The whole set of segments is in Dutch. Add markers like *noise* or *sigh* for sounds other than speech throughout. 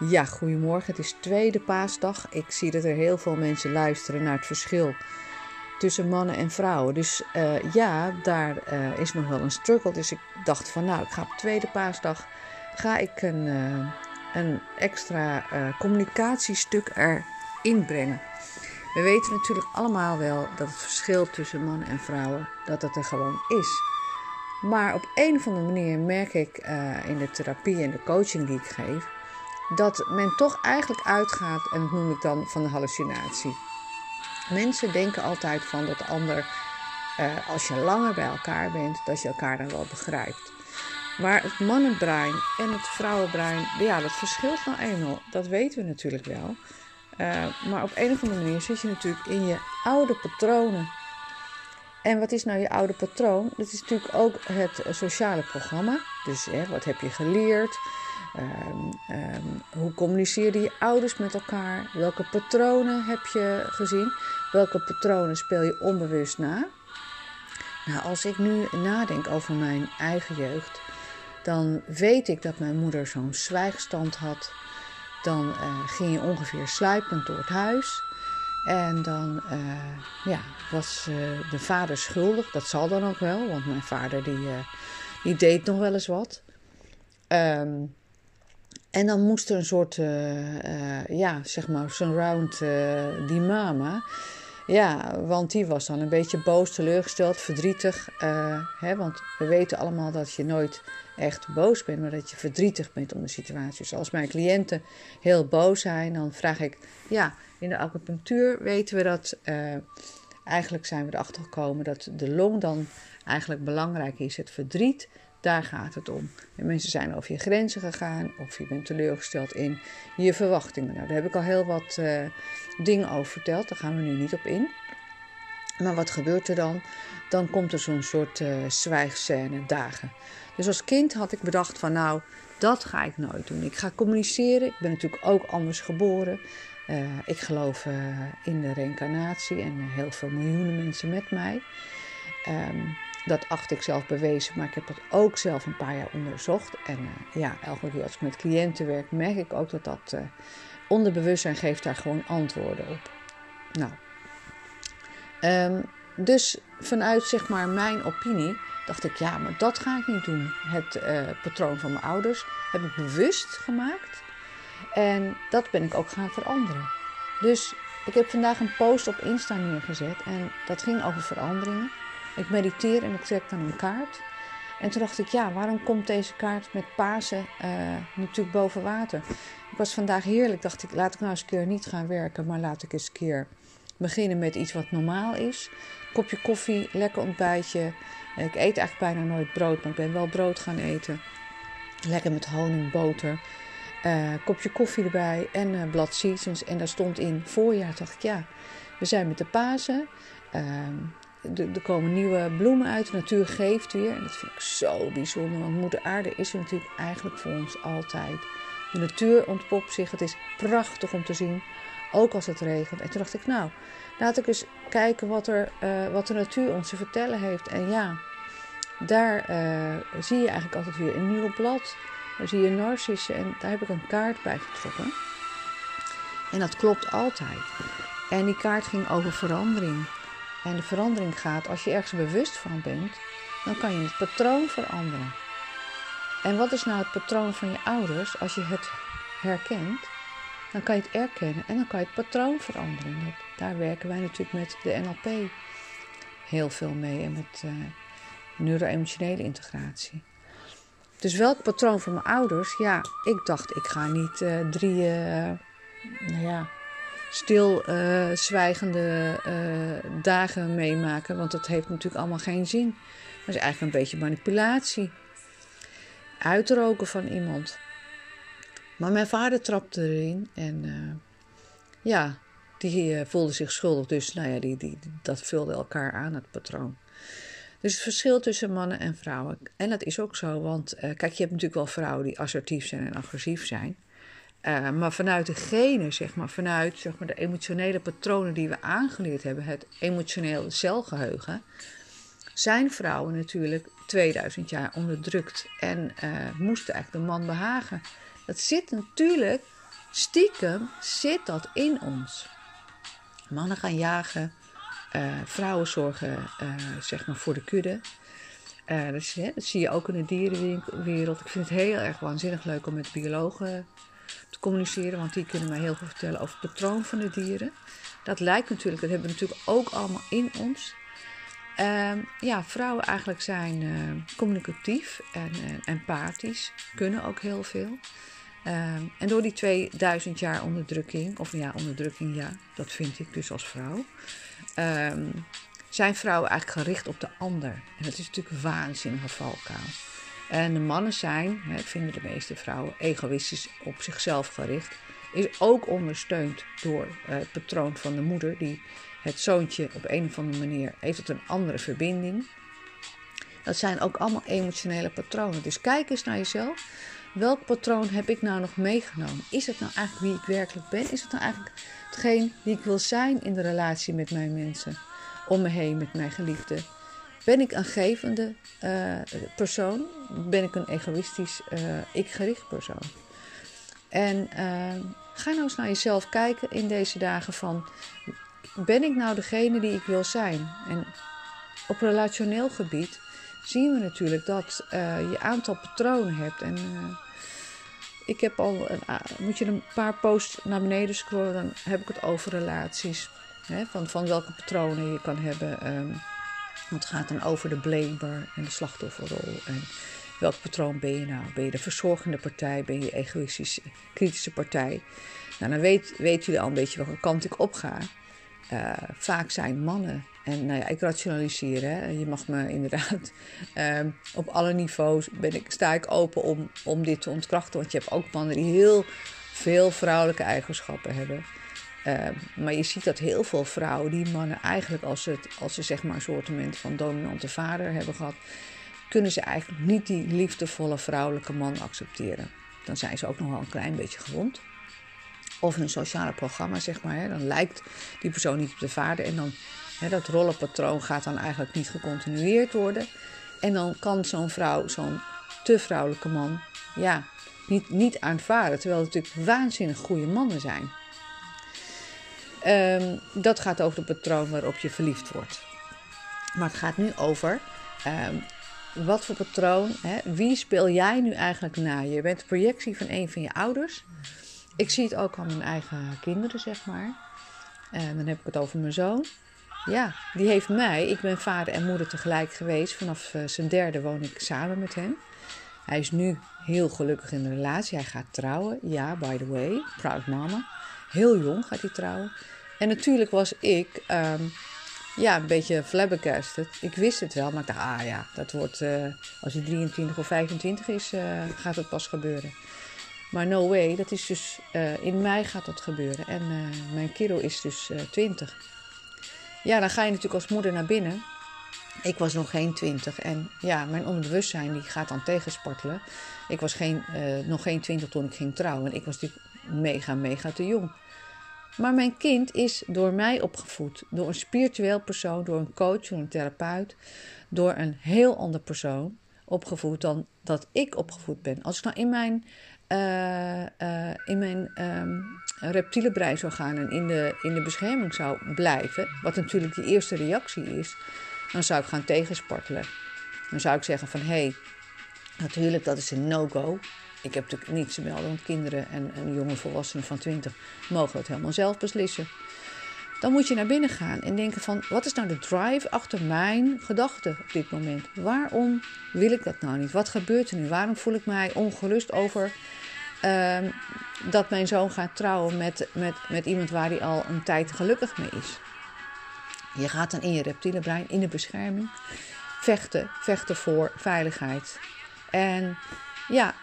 Ja, goedemorgen. Het is tweede paasdag. Ik zie dat er heel veel mensen luisteren naar het verschil tussen mannen en vrouwen. Dus uh, ja, daar uh, is nog wel een struggle. Dus ik dacht van nou, ik ga op tweede paasdag ga ik een, uh, een extra communicatiestuk erin brengen. We weten natuurlijk allemaal wel dat het verschil tussen mannen en vrouwen, dat het er gewoon is. Maar op een of andere manier merk ik in de therapie en de coaching die ik geef, dat men toch eigenlijk uitgaat, en dat noem ik dan van de hallucinatie. Mensen denken altijd van dat de ander, uh, als je langer bij elkaar bent, dat je elkaar dan wel begrijpt. Maar het mannenbrein en het vrouwenbrein, ja, dat verschilt nou eenmaal. Dat weten we natuurlijk wel. Uh, maar op een of andere manier zit je natuurlijk in je oude patronen. En wat is nou je oude patroon? Dat is natuurlijk ook het sociale programma. Dus hè, wat heb je geleerd? Um, um, hoe communiceerden je ouders met elkaar? Welke patronen heb je gezien? Welke patronen speel je onbewust na? Nou, als ik nu nadenk over mijn eigen jeugd, dan weet ik dat mijn moeder zo'n zwijgstand had. Dan uh, ging je ongeveer sluipend door het huis. En dan uh, ja, was uh, de vader schuldig. Dat zal dan ook wel, want mijn vader die, die deed nog wel eens wat. Um, en dan moest er een soort, uh, uh, ja, zeg maar, surround uh, die mama. Ja, want die was dan een beetje boos, teleurgesteld, verdrietig. hè, want we weten allemaal dat je nooit echt boos bent, maar dat je verdrietig bent om de situatie. Dus als mijn cliënten heel boos zijn, dan vraag ik, ja, in de acupunctuur weten we dat. eigenlijk zijn we erachter gekomen dat de long dan eigenlijk belangrijk is, het verdriet daar gaat het om. En mensen zijn over je grenzen gegaan of je bent teleurgesteld in je verwachtingen. Nou, daar heb ik al heel wat uh, dingen over verteld, daar gaan we nu niet op in. Maar wat gebeurt er dan? Dan komt er zo'n soort uh, zwijgscène, dagen. Dus als kind had ik bedacht van nou, dat ga ik nooit doen. Ik ga communiceren. Ik ben natuurlijk ook anders geboren. Uh, ik geloof in de reïncarnatie en heel veel miljoenen mensen met mij. Um, dat acht ik zelf bewezen, maar ik heb dat ook zelf een paar jaar onderzocht. En uh, ja, elke keer als ik met cliënten werk, merk ik ook dat dat uh, onderbewustzijn geeft daar gewoon antwoorden op. Nou, um, dus vanuit zeg maar mijn opinie dacht ik, ja, maar dat ga ik niet doen. Het uh, patroon van mijn ouders heb ik bewust gemaakt. En dat ben ik ook gaan veranderen. Dus ik heb vandaag een post op Insta neergezet en dat ging over veranderingen. Ik mediteer en ik trek dan een kaart. En toen dacht ik, ja, waarom komt deze kaart met Pasen uh, natuurlijk boven water? Ik was vandaag heerlijk, dacht ik, laat ik nou eens een keer niet gaan werken, maar laat ik eens een keer beginnen met iets wat normaal is. Kopje koffie, lekker ontbijtje. Ik eet eigenlijk bijna nooit brood, maar ik ben wel brood gaan eten. Lekker met honing, boter. Uh, kopje koffie erbij en uh, blad seasons. En daar stond in voorjaar, dacht ik, ja, we zijn met de Pasen. Uh, er komen nieuwe bloemen uit, de natuur geeft weer. En dat vind ik zo bijzonder, want Moeder Aarde is er natuurlijk eigenlijk voor ons altijd. De natuur ontpopt zich, het is prachtig om te zien, ook als het regent. En toen dacht ik, nou, laat ik eens kijken wat, er, uh, wat de natuur ons te vertellen heeft. En ja, daar uh, zie je eigenlijk altijd weer een nieuw blad. Daar zie je narcissen en daar heb ik een kaart bij getrokken. En dat klopt altijd. En die kaart ging over verandering. En de verandering gaat, als je ergens bewust van bent, dan kan je het patroon veranderen. En wat is nou het patroon van je ouders? Als je het herkent, dan kan je het erkennen en dan kan je het patroon veranderen. Daar werken wij natuurlijk met de NLP heel veel mee en met uh, neuro-emotionele integratie. Dus welk patroon van mijn ouders? Ja, ik dacht, ik ga niet uh, drie, uh, nou ja, stilzwijgende uh, uh, dagen meemaken. Want dat heeft natuurlijk allemaal geen zin. Dat is eigenlijk een beetje manipulatie. Uitroken van iemand. Maar mijn vader trapte erin en uh, ja, die voelde zich schuldig. Dus nou ja, die, die, dat vulde elkaar aan, het patroon. Dus het verschil tussen mannen en vrouwen. En dat is ook zo, want kijk, je hebt natuurlijk wel vrouwen die assertief zijn en agressief zijn. Uh, maar vanuit de genen, zeg maar, vanuit zeg maar, de emotionele patronen die we aangeleerd hebben, het emotionele celgeheugen, zijn vrouwen natuurlijk 2000 jaar onderdrukt en uh, moesten eigenlijk de man behagen. Dat zit natuurlijk stiekem zit dat in ons. Mannen gaan jagen, uh, vrouwen zorgen zeg maar voor de kudde. Dat, dat, zie je ook in de dierenwereld. Ik vind het heel erg waanzinnig leuk om met biologen te communiceren, want die kunnen mij heel veel vertellen over het patroon van de dieren. Dat lijkt natuurlijk, dat hebben we natuurlijk ook allemaal in ons. Ehm, ja, vrouwen eigenlijk zijn uh, communicatief en, en, empathisch, kunnen ook heel veel. Ehm, en door die 2000 jaar onderdrukking, of ja, onderdrukking, ja, dat vind ik dus als vrouw, ehm, zijn vrouwen eigenlijk gericht op de ander. En dat is natuurlijk een waanzinnige valkuil. En de mannen zijn, vinden de meeste vrouwen, egoïstisch op zichzelf gericht. Is ook ondersteund door uh, het patroon van de moeder, die het zoontje op een of andere manier heeft tot een andere verbinding. Dat zijn ook allemaal emotionele patronen. Dus kijk eens naar jezelf. Welk patroon heb ik nou nog meegenomen? Is het nou eigenlijk wie ik werkelijk ben? Is het nou eigenlijk hetgeen wie ik wil zijn in de relatie met mijn mensen? Om me heen, met mijn geliefde? Ben ik een gevende uh, persoon? Ben ik een egoïstisch, uh, ik-gericht persoon? En uh, ga nou eens naar jezelf kijken in deze dagen van... Ben ik nou degene die ik wil zijn? En op relationeel gebied zien we natuurlijk dat je aantal patronen hebt. En ik heb al, een, moet je een paar posts naar beneden scrollen, dan heb ik het over relaties. Hè, van, van welke patronen je kan hebben. Um, het gaat dan over de blamer en de slachtofferrol. En welk patroon ben je nou? Ben je de verzorgende partij? Ben je egoïstische, kritische partij? Nou, dan weet, weet jullie al een beetje welke kant ik op ga. Uh, vaak zijn mannen. En nou ja, ik rationaliseer. Je mag me inderdaad um, *laughs* op alle niveaus ben ik, sta ik open om, om dit te ontkrachten. Want je hebt ook mannen die heel veel vrouwelijke eigenschappen hebben. Uh, maar je ziet dat heel veel vrouwen, die mannen eigenlijk als, het, als ze zeg maar een soort van dominante vader hebben gehad, kunnen ze eigenlijk niet die liefdevolle vrouwelijke man accepteren. Dan zijn ze ook nog wel een klein beetje gewond. Of een sociale programma, zeg maar. Hè, dan lijkt die persoon niet op de vader. En dan, hè, dat rollenpatroon gaat dan eigenlijk niet gecontinueerd worden. En dan kan zo'n vrouw, zo'n te vrouwelijke man, ja, niet, niet aanvaarden. Terwijl het natuurlijk waanzinnig goede mannen zijn. Um, dat gaat over het patroon waarop je verliefd wordt. Maar het gaat nu over um, wat voor patroon, hè, wie speel jij nu eigenlijk na? Je bent de projectie van een van je ouders. Ik zie het ook aan mijn eigen kinderen, zeg maar. En dan heb ik het over mijn zoon. Ja, die heeft mij, ik ben vader en moeder tegelijk geweest. Vanaf uh, zijn derde woon ik samen met hem. Hij is nu heel gelukkig in de relatie. Hij gaat trouwen. Ja, by the way, proud mama. Heel jong gaat hij trouwen. En natuurlijk was ik um, ja, een beetje flabbergasted. Ik wist het wel, maar ik dacht, ah ja, dat wordt, uh, als hij 23 of 25 is, uh, gaat het pas gebeuren. Maar no way, dat is dus, uh, in mei gaat dat gebeuren. En mijn kiddo is dus 20. Ja, dan ga je natuurlijk als moeder naar binnen. Ik was nog geen 20 en ja, mijn onderbewustzijn die gaat dan tegenspartelen. Ik was geen, nog geen 20 toen ik ging trouwen. Ik was natuurlijk mega, mega te jong. Maar mijn kind is door mij opgevoed. Door een spiritueel persoon, door een coach, door een therapeut. Door een heel ander persoon opgevoed dan dat ik opgevoed ben. Als ik nou in mijn, uh, in mijn um, reptiele brein zou gaan en in de, in de bescherming zou blijven, wat natuurlijk die eerste reactie is, dan zou ik gaan tegenspartelen. Dan zou ik zeggen van hé, hey, natuurlijk dat is een no-go. Ik heb natuurlijk niets te melden, want kinderen en, jonge volwassenen van 20 mogen het helemaal zelf beslissen. Dan moet je naar binnen gaan en denken van wat is nou de drive achter mijn gedachten op dit moment? Waarom wil ik dat nou niet? Wat gebeurt er nu? Waarom voel ik mij ongerust over uh, dat mijn zoon gaat trouwen met, met, met iemand waar hij al een tijd gelukkig mee is? Je gaat dan in je reptiele brein, in de bescherming, vechten, vechten voor veiligheid. En ja,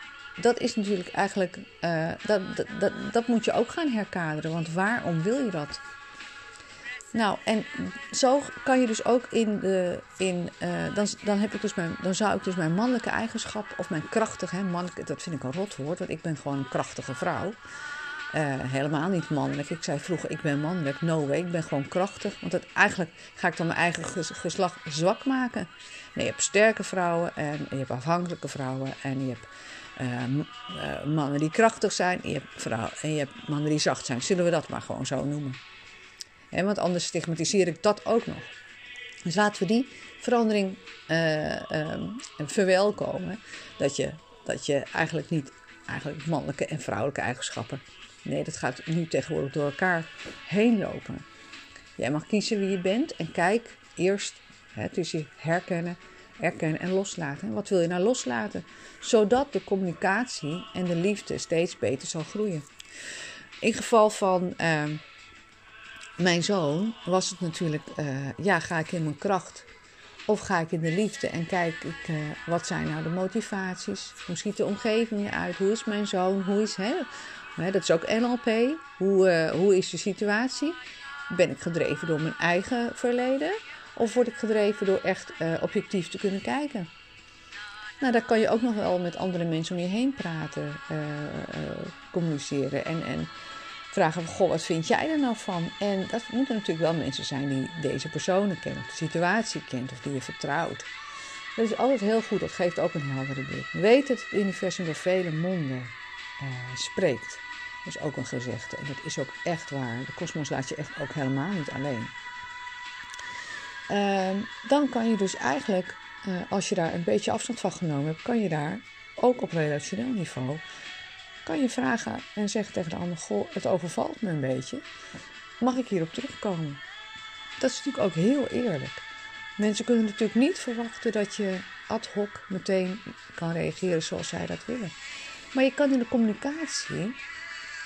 dat is natuurlijk eigenlijk, uh, dat, dat, dat, dat moet je ook gaan herkaderen. Want waarom wil je dat? Nou, en zo kan je dus ook in de. In, uh, dan, dan, heb ik dus mijn, dan zou ik dus mijn mannelijke eigenschap, of mijn krachtige, hè, mannelijke, dat vind ik een rotwoord, want ik ben gewoon een krachtige vrouw. Uh, helemaal niet mannelijk. Ik zei vroeger, ik ben mannelijk. No way, ik ben gewoon krachtig. Want het, eigenlijk ga ik dan mijn eigen geslacht zwak maken. Nee, je hebt sterke vrouwen en je hebt afhankelijke vrouwen en je hebt mannen die krachtig zijn en je, hebt vrouw, en je hebt mannen die zacht zijn. Zullen we dat maar gewoon zo noemen? want anders stigmatiseer ik dat ook nog. Dus laten we die verandering uh, verwelkomen. Dat je, dat je eigenlijk niet eigenlijk mannelijke en vrouwelijke eigenschappen. Nee, dat gaat nu tegenwoordig door elkaar heen lopen. Jij mag kiezen wie je bent en kijk eerst hè, tussen herkennen, erkennen en loslaten. Wat wil je nou loslaten? Zodat de communicatie en de liefde steeds beter zal groeien. In geval van ehm, mijn zoon was het natuurlijk, uh, ja, ga ik in mijn kracht of ga ik in de liefde en kijk ik, uh, wat zijn nou de motivaties? Hoe ziet de omgeving eruit? Hoe is mijn zoon? Hoe is, hè, dat is ook NLP. Hoe, uh, hoe is de situatie? Ben ik gedreven door mijn eigen verleden? Of word ik gedreven door echt objectief te kunnen kijken? Nou, daar kan je ook nog wel met andere mensen om je heen praten, communiceren en, en vragen van, goh, wat vind jij er nou van? En dat moeten natuurlijk wel mensen zijn die deze personen kennen, of de situatie kent, of die je vertrouwt. Dat is altijd heel goed, dat geeft ook een heldere blik. Weet dat het universum door vele monden spreekt. Dat is ook een gezegde en dat is ook echt waar. De kosmos laat je echt ook helemaal niet alleen. Uh, dan kan je dus eigenlijk, uh, als je daar een beetje afstand van genomen hebt, kan je daar ook op relationeel niveau kan je vragen en zeggen tegen de ander: Goh, het overvalt me een beetje. Mag ik hierop terugkomen? Dat is natuurlijk ook heel eerlijk. Mensen kunnen natuurlijk niet verwachten dat je ad hoc meteen kan reageren zoals zij dat willen. Maar je kan in de communicatie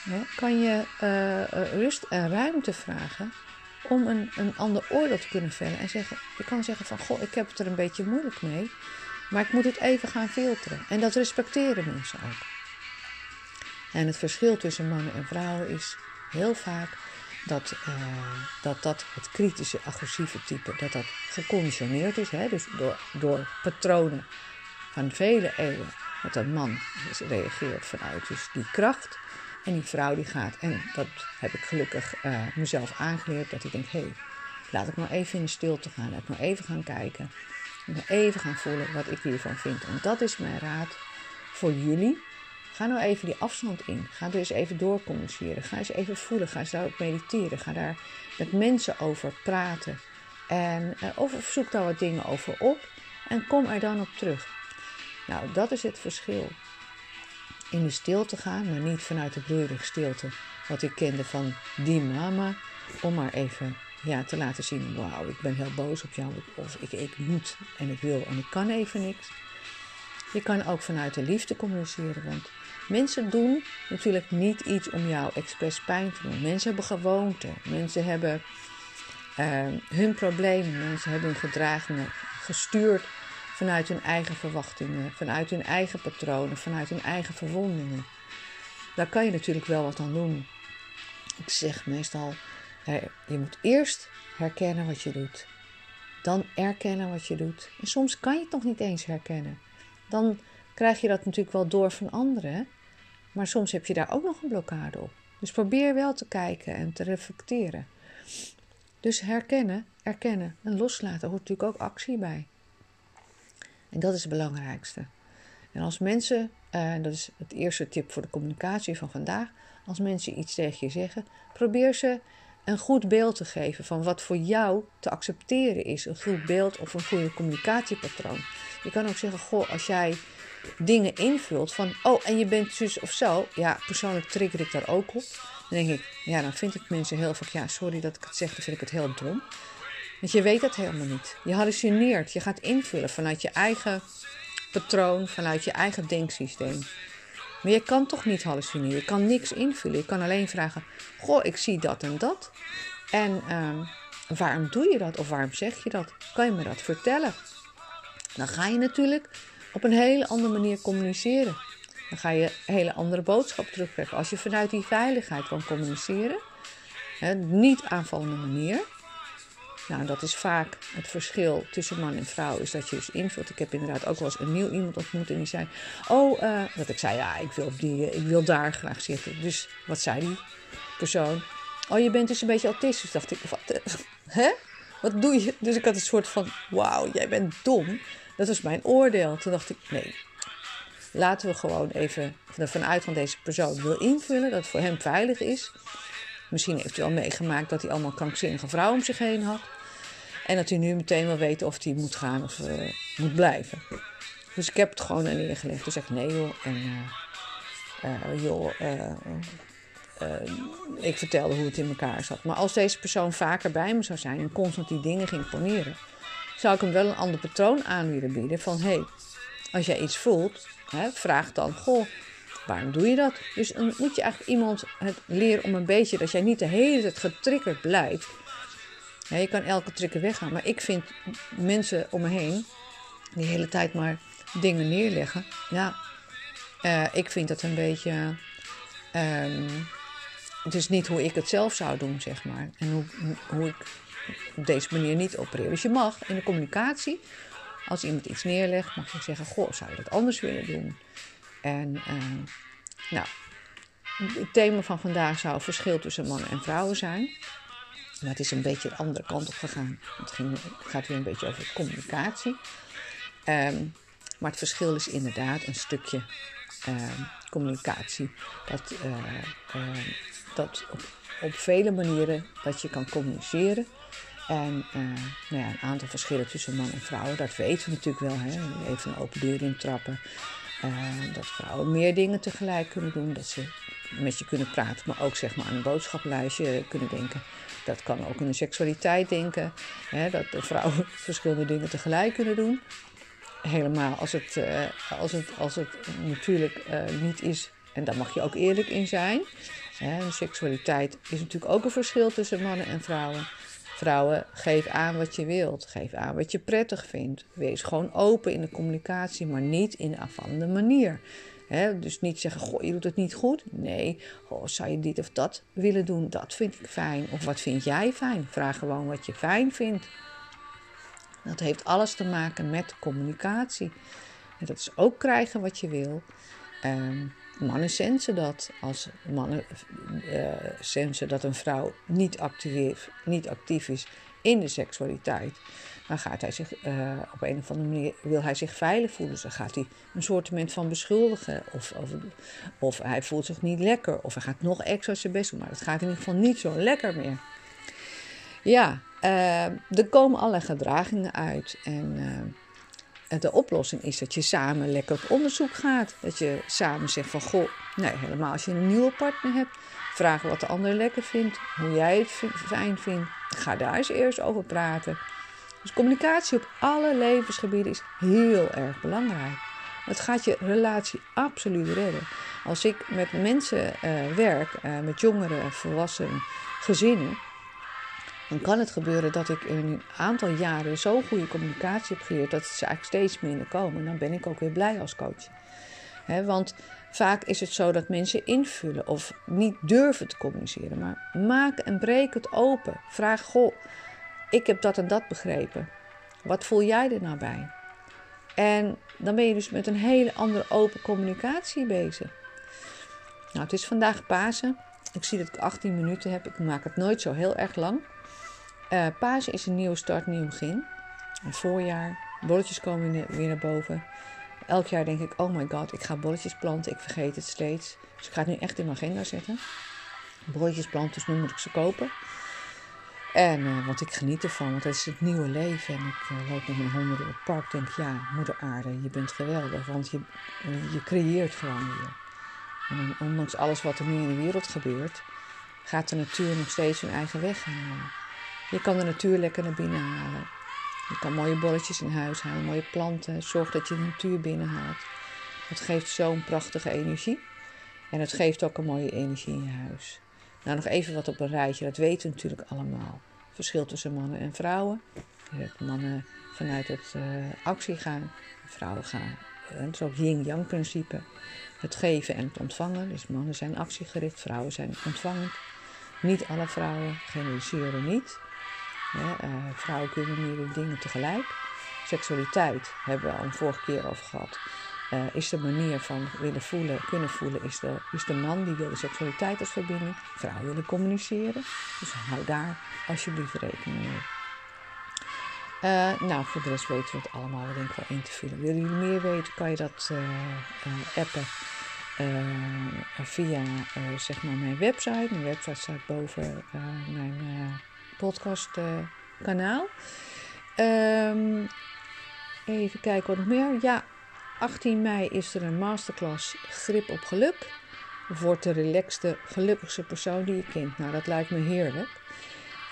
hè, kan je, uh, rust en ruimte vragen om een, een ander oordeel te kunnen vellen. En zeggen, je kan zeggen van, goh, ik heb het er een beetje moeilijk mee, maar ik moet het even gaan filteren. En dat respecteren mensen ook. En het verschil tussen mannen en vrouwen is heel vaak dat uh, dat, dat het kritische, agressieve type, dat dat geconditioneerd is. Hè? Dus door, door patronen van vele eeuwen. Dat een man reageert vanuit dus die kracht. En die vrouw die gaat. En dat heb ik gelukkig uh, mezelf aangeleerd. Dat ik denk, hé, hey, laat ik maar even in de stilte gaan. Laat ik maar even gaan kijken. En even gaan voelen wat ik hiervan vind. En dat is mijn raad voor jullie Ga nou even die afstand in. Ga eens even doorcommuniceren. Ga eens even voelen. Ga eens daarop mediteren. Ga daar met mensen over praten. En, eh, of, zoek daar wat dingen over op. En kom er dan op terug. Nou, dat is het verschil. In de stilte gaan, maar niet vanuit de broerige stilte. Wat ik kende van die mama. Om maar even ja, te laten zien: wauw, ik ben heel boos op jou. Of ik, ik moet en ik wil en ik kan even niks. Je kan ook vanuit de liefde communiceren. Want Mensen doen natuurlijk niet iets om jou expres pijn te doen. Mensen hebben gewoonten. Mensen hebben uh, hun problemen. Mensen hebben hun gedragingen gestuurd vanuit hun eigen verwachtingen, vanuit hun eigen patronen, vanuit hun eigen verwondingen. Daar kan je natuurlijk wel wat aan doen. Ik zeg meestal: je moet eerst herkennen wat je doet. Dan erkennen wat je doet. En soms kan je het nog niet eens herkennen. Dan krijg je dat natuurlijk wel door van anderen. Maar soms heb je daar ook nog een blokkade op. Dus probeer wel te kijken en te reflecteren. Dus herkennen, erkennen en loslaten hoort natuurlijk ook actie bij. En dat is het belangrijkste. En als mensen, en eh, dat is het eerste tip voor de communicatie van vandaag, als mensen iets tegen je zeggen, probeer ze een goed beeld te geven van wat voor jou te accepteren is. Een goed beeld of een goede communicatiepatroon. Je kan ook zeggen, goh, als jij dingen invult van, oh, en je bent zus of zo. Ja, persoonlijk trigger ik daar ook op. Dan denk ik, ja, dan vind ik mensen heel vaak, ja, sorry dat ik het zeg, dan vind ik het heel dom. Want je weet dat helemaal niet. Je hallucineert, je gaat invullen vanuit je eigen patroon, vanuit je eigen denksysteem. Maar je kan toch niet hallucineren, je kan niks invullen. Je kan alleen vragen, goh, ik zie dat en dat. En uh, waarom doe je dat of waarom zeg je dat? Kan je me dat vertellen? Dan ga je natuurlijk op een hele andere manier communiceren. Dan ga je een hele andere boodschap terugkrijgen. Als je vanuit die veiligheid kan communiceren, hè, niet aanvallende manier. Nou, dat is vaak het verschil tussen man en vrouw, is dat je dus invult. Ik heb inderdaad ook wel eens een nieuw iemand ontmoet en die zei: Oh, uh, dat ik zei, ja, ik wil, die, ik wil daar graag zitten. Dus wat zei die persoon? Oh, je bent dus een beetje autistisch. Dacht ik, wat, uh, hè? Wat doe je? Dus ik had een soort van: Wauw, jij bent dom. Dat was mijn oordeel. Toen dacht ik, nee, laten we gewoon even ervan uit van deze persoon wil invullen. Dat het voor hem veilig is. Misschien heeft hij al meegemaakt dat hij allemaal krankzinnige vrouwen om zich heen had. En dat hij nu meteen wil weten of hij moet gaan of uh, moet blijven. Dus ik heb het gewoon neergelegd. Dus zeg nee joh. En uh, joh, ik vertelde hoe het in elkaar zat. Maar als deze persoon vaker bij me zou zijn en constant die dingen ging poneren, zou ik hem wel een ander patroon aan willen bieden. Van hé, hey, als jij iets voelt, hè, vraag dan, goh, waarom doe je dat? Dus dan moet je eigenlijk iemand het leren om een beetje, dat jij niet de hele tijd getriggerd blijft. Je kan elke trigger weggaan, maar ik vind mensen om me heen die de hele tijd maar dingen neerleggen. Ja, uh, ik vind dat een beetje. Um, het is niet hoe ik het zelf zou doen, zeg maar. En hoe, hoe ik op deze manier niet opereer. Dus je mag in de communicatie, als iemand iets neerlegt, mag je zeggen: Goh, zou je dat anders willen doen? En uh, nou, het thema van vandaag zou verschil tussen mannen en vrouwen zijn. Maar het is een beetje de andere kant op gegaan. Het, ging, gaat weer een beetje over communicatie. Um, maar het verschil is inderdaad een stukje uh, communicatie. Dat, uh, uh, dat op, op, vele manieren dat je kan communiceren. En nou ja, een aantal verschillen tussen man en vrouw, dat weten we natuurlijk wel. Hè? Even een open deur intrappen. dat vrouwen meer dingen tegelijk kunnen doen. Dat ze met je kunnen praten, maar ook zeg maar aan een boodschappenlijstje kunnen denken. Dat kan ook de seksualiteit denken. Hè? Dat de vrouwen *laughs* verschillende dingen tegelijk kunnen doen helemaal als het, uh, als het, als het natuurlijk uh, niet is. En daar mag je ook eerlijk in zijn. Hè, seksualiteit is natuurlijk ook een verschil tussen mannen en vrouwen. Vrouwen, geef aan wat je wilt. Geef aan wat je prettig vindt. Wees gewoon open in de communicatie, maar niet in een afvallende manier. Dus niet zeggen, goh, je doet het niet goed. Nee, oh, zou je dit of dat willen doen? Dat vind ik fijn. Of wat vind jij fijn? Vraag gewoon wat je fijn vindt. Dat heeft alles te maken met communicatie. En dat is ook krijgen wat je wil. Um, mannen sensen dat. Als mannen uh, sensen dat een vrouw niet actief, niet actief is in de seksualiteit. Dan gaat hij zich uh, op een of andere manier wil hij zich veilig voelen. Dus dan gaat hij een soort van beschuldigen. Of, of, of hij voelt zich niet lekker. Of hij gaat nog extra zijn best doen. Maar het gaat in ieder geval niet zo lekker meer. Ja, uh, er komen allerlei gedragingen uit. En uh, de oplossing is dat je samen lekker op onderzoek gaat. Dat je samen zegt van, goh, nee, helemaal als je een nieuwe partner hebt. Vraag wat de ander lekker vindt, hoe jij het fijn vindt. Ga daar eens eerst over praten. Dus communicatie op alle levensgebieden is heel erg belangrijk. Het gaat je relatie absoluut redden. Als ik met mensen uh, werk, uh, met jongeren, volwassenen, gezinnen, dan kan het gebeuren dat ik in een aantal jaren zo goede communicatie heb geleerd dat ze eigenlijk steeds minder komen. Dan ben ik ook weer blij als coach. want vaak is het zo dat mensen invullen of niet durven te communiceren. Maar maak en breek het open. Vraag, goh, ik heb dat en dat begrepen. Wat voel jij er nou bij? En dan ben je dus met een hele andere open communicatie bezig. Nou, het is vandaag Pasen. Ik zie dat ik 18 minuten heb. Ik maak het nooit zo heel erg lang. Uh, Pasen is een nieuwe start, nieuw begin. Een voorjaar. Bolletjes komen weer naar boven. Elk jaar denk ik, oh my god, ik ga bolletjes planten. Ik vergeet het steeds. Dus ik ga het nu echt in mijn agenda zetten. Bolletjes planten, dus nu moet ik ze kopen. En, uh, want ik geniet ervan, want het is het nieuwe leven. En ik uh, loop met mijn honden door het park. denk, ja, moeder aarde, je bent geweldig. Want je, je creëert gewoon weer. En ondanks alles wat er nu in de wereld gebeurt, gaat de natuur nog steeds hun eigen weg. En, je kan de natuur lekker naar binnen halen. Je kan mooie bolletjes in huis halen, mooie planten. Zorg dat je de natuur binnenhaalt. Het geeft zo'n prachtige energie. En het geeft ook een mooie energie in je huis. Nou, nog even wat op een rijtje. Dat weten we natuurlijk allemaal. Verschil tussen mannen en vrouwen. Dat mannen vanuit het uh, actie gaan. Vrouwen gaan. Het eh, is ook yin-yang principe. Het geven en het ontvangen. Dus mannen zijn actiegericht, vrouwen zijn ontvangend. Niet alle vrouwen generaliseren niet. Uh, vrouwen kunnen meerdere dingen tegelijk. Seksualiteit hebben we al een vorige keer over gehad. Uh, is de manier van willen voelen, kunnen voelen, is de, is de man die wil de seksualiteit als verbinding. Vrouwen willen communiceren. Dus hou daar alsjeblieft rekening mee. Uh, nou, voor de rest weten we het allemaal denk ik wel in te vullen. Wil je meer weten, kan je dat uh, appen via zeg maar mijn website. Mijn website staat boven mijn podcastkanaal. Um, even kijken wat nog meer. Ja, 18 mei is er een masterclass Grip op Geluk. Voor de relaxte, gelukkigste persoon die je kent. Nou, dat lijkt me heerlijk.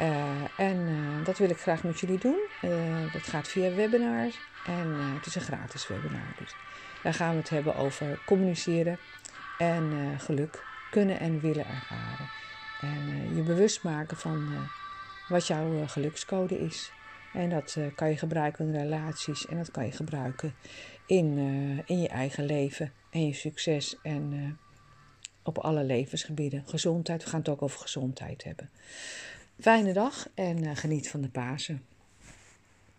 Uh, en uh, dat wil ik graag met jullie doen. Uh, dat gaat via webinars. En het is een gratis webinar. Dus daar gaan we het hebben over communiceren en geluk kunnen en willen ervaren. En je bewust maken van wat jouw gelukscode is. En dat kan je gebruiken in relaties en dat kan je gebruiken in, in je eigen leven en je succes en op alle levensgebieden. Gezondheid, we gaan het ook over gezondheid hebben. Fijne dag en uh, geniet van de Pasen.